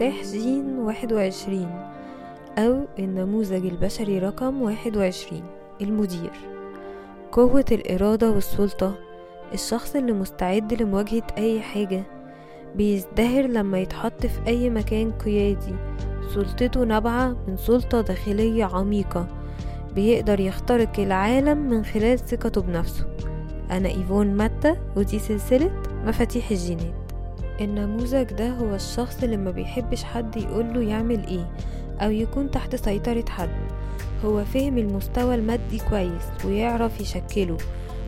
مفتاح جين واحد وعشرين أو النموذج البشري رقم واحد وعشرين المدير. قوة الإرادة والسلطة الشخص اللي مستعد لمواجهة أي حاجة بيزدهر لما يتحط في أي مكان قيادي. سلطته نابعة من سلطة داخلية عميقة بيقدر يخترق العالم من خلال ثقته بنفسه. أنا إيفون ماتا ودي سلسلة مفاتيح الجينات. النموذج ده هو الشخص اللي ما بيحبش حد يقوله يعمل إيه أو يكون تحت سيطرة حد. هو فهم المستوى المادي كويس ويعرف يشكله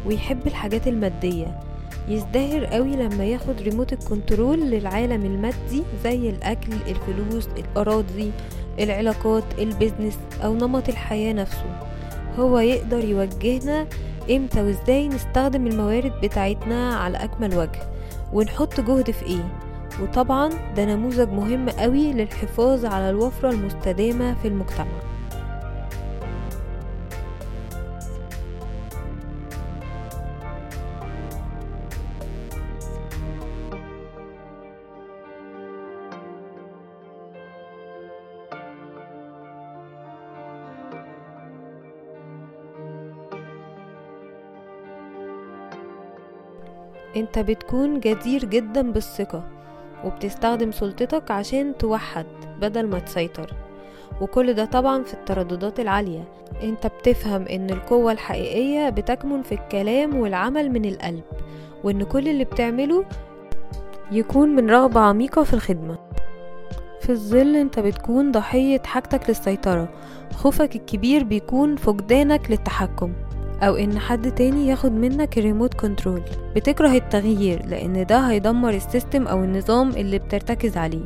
ويحب الحاجات المادية. يزدهر قوي لما ياخد remote ال control للعالم المادي زي الأكل الفلوس الأراضي العلاقات ال business أو نمط الحياة نفسه. هو يقدر يوجهنا إمتى وإزاي نستخدم الموارد بتاعتنا على أكمل وجه. ونحط جهد في إيه. وطبعا ده نموذج مهم قوي للحفاظ على الوفرة المستدامة في المجتمع. انت بتكون جدير جدا بالثقة وبتستخدم سلطتك عشان توحد بدل ما تسيطر. وكل ده طبعا في الترددات العالية. انت بتفهم ان القوة الحقيقية بتكمن في الكلام والعمل من القلب وان كل اللي بتعمله يكون من رغبة عميقة في الخدمة. في الظل انت بتكون ضحية حاجتك للسيطرة خوفك الكبير بيكون فقدانك للتحكم. أو إن حد تاني ياخد منك ال remote control بتكره التغيير لأن ده هيدمر ال system أو النظام اللي بترتكز عليه.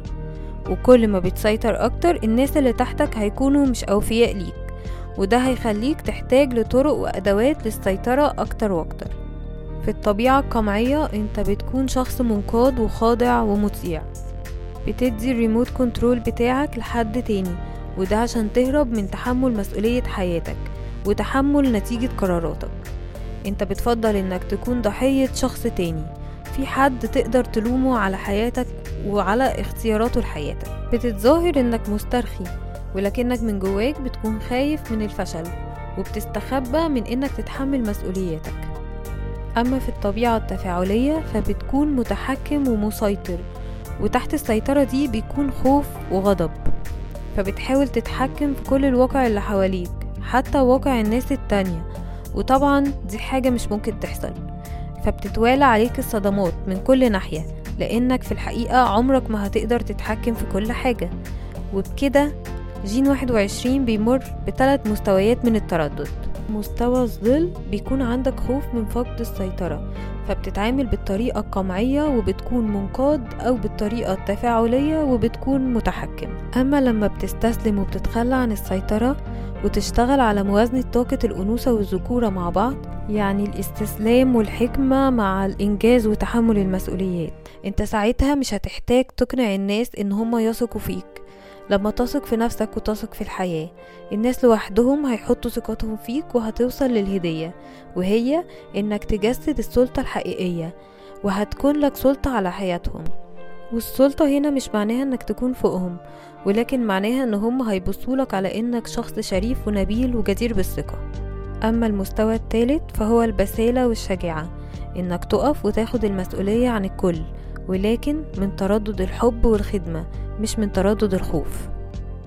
وكل ما بتسيطر أكتر الناس اللي تحتك هيكونوا مش أوفياء ليك. وده هيخليك تحتاج لطرق وأدوات للسيطرة أكتر وأكتر. في الطبيعة القمعية أنت بتكون شخص منقاد وخاضع ومطيع بتدي ال remote control بتاعك لحد تاني وده عشان تهرب من تحمل مسؤولية حياتك. وتحمل نتيجة قراراتك. انت بتفضل انك تكون ضحية شخص تاني في حد تقدر تلومه على حياتك وعلى اختياراته لحياتك. بتتظاهر انك مسترخي ولكنك من جواك بتكون خايف من الفشل وبتستخبى من انك تتحمل مسؤولياتك. أما في الطبيعة التفاعلية فبتكون متحكم ومسيطر وتحت السيطرة دي بيكون خوف وغضب. فبتحاول تتحكم في كل الواقع اللي حواليك حتى واقع الناس التانية. وطبعا دي حاجة مش ممكن تحصل. فبتتوالى عليك الصدمات من كل ناحية لأنك في الحقيقة عمرك ما هتقدر تتحكم في كل حاجة. وبكده جين واحد وعشرين بيمر بثلاث مستويات من التردد. مستوى الظل بيكون عندك خوف من فقد السيطرة فبتتعامل بالطريقة القمعية وبتكون منقاد أو بالطريقة التفاعلية وبتكون متحكم. أما لما بتستسلم وبتتخلى عن السيطرة وتشتغل على موازنة طاقة الأنوثة والذكورة مع بعض يعني الاستسلام والحكمة مع الإنجاز وتحمل المسؤوليات. أنت ساعتها مش هتحتاج تقنع الناس إن هما يثقوا فيك. لما تثق في نفسك وتثق في الحياة الناس لوحدهم هيحطوا ثقتهم فيك وهتوصل للهدية وهي إنك تجسد السلطة الحقيقية وهتكون لك سلطة على حياتهم. والسلطة هنا مش معناها إنك تكون فوقهم ولكن معناها إن هم هيبصولك على إنك شخص شريف ونبيل وجدير بالثقة. أما المستوى الثالث فهو البسالة والشجاعة إنك تقف وتاخد المسؤولية عن الكل ولكن من تردد الحب والخدمة مش من تردد الخوف.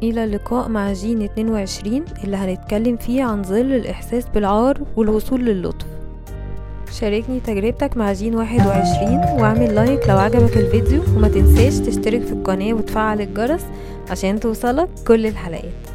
إلى اللقاء مع جين 22 اللي هنتكلم فيه عن ظل الإحساس بالعار والوصول للطف. شاركني تجربتك مع جين 21 واعمل لايك لو عجبك الفيديو وما تنساش تشترك في القناة وتفعل الجرس عشان توصلك كل الحلقات.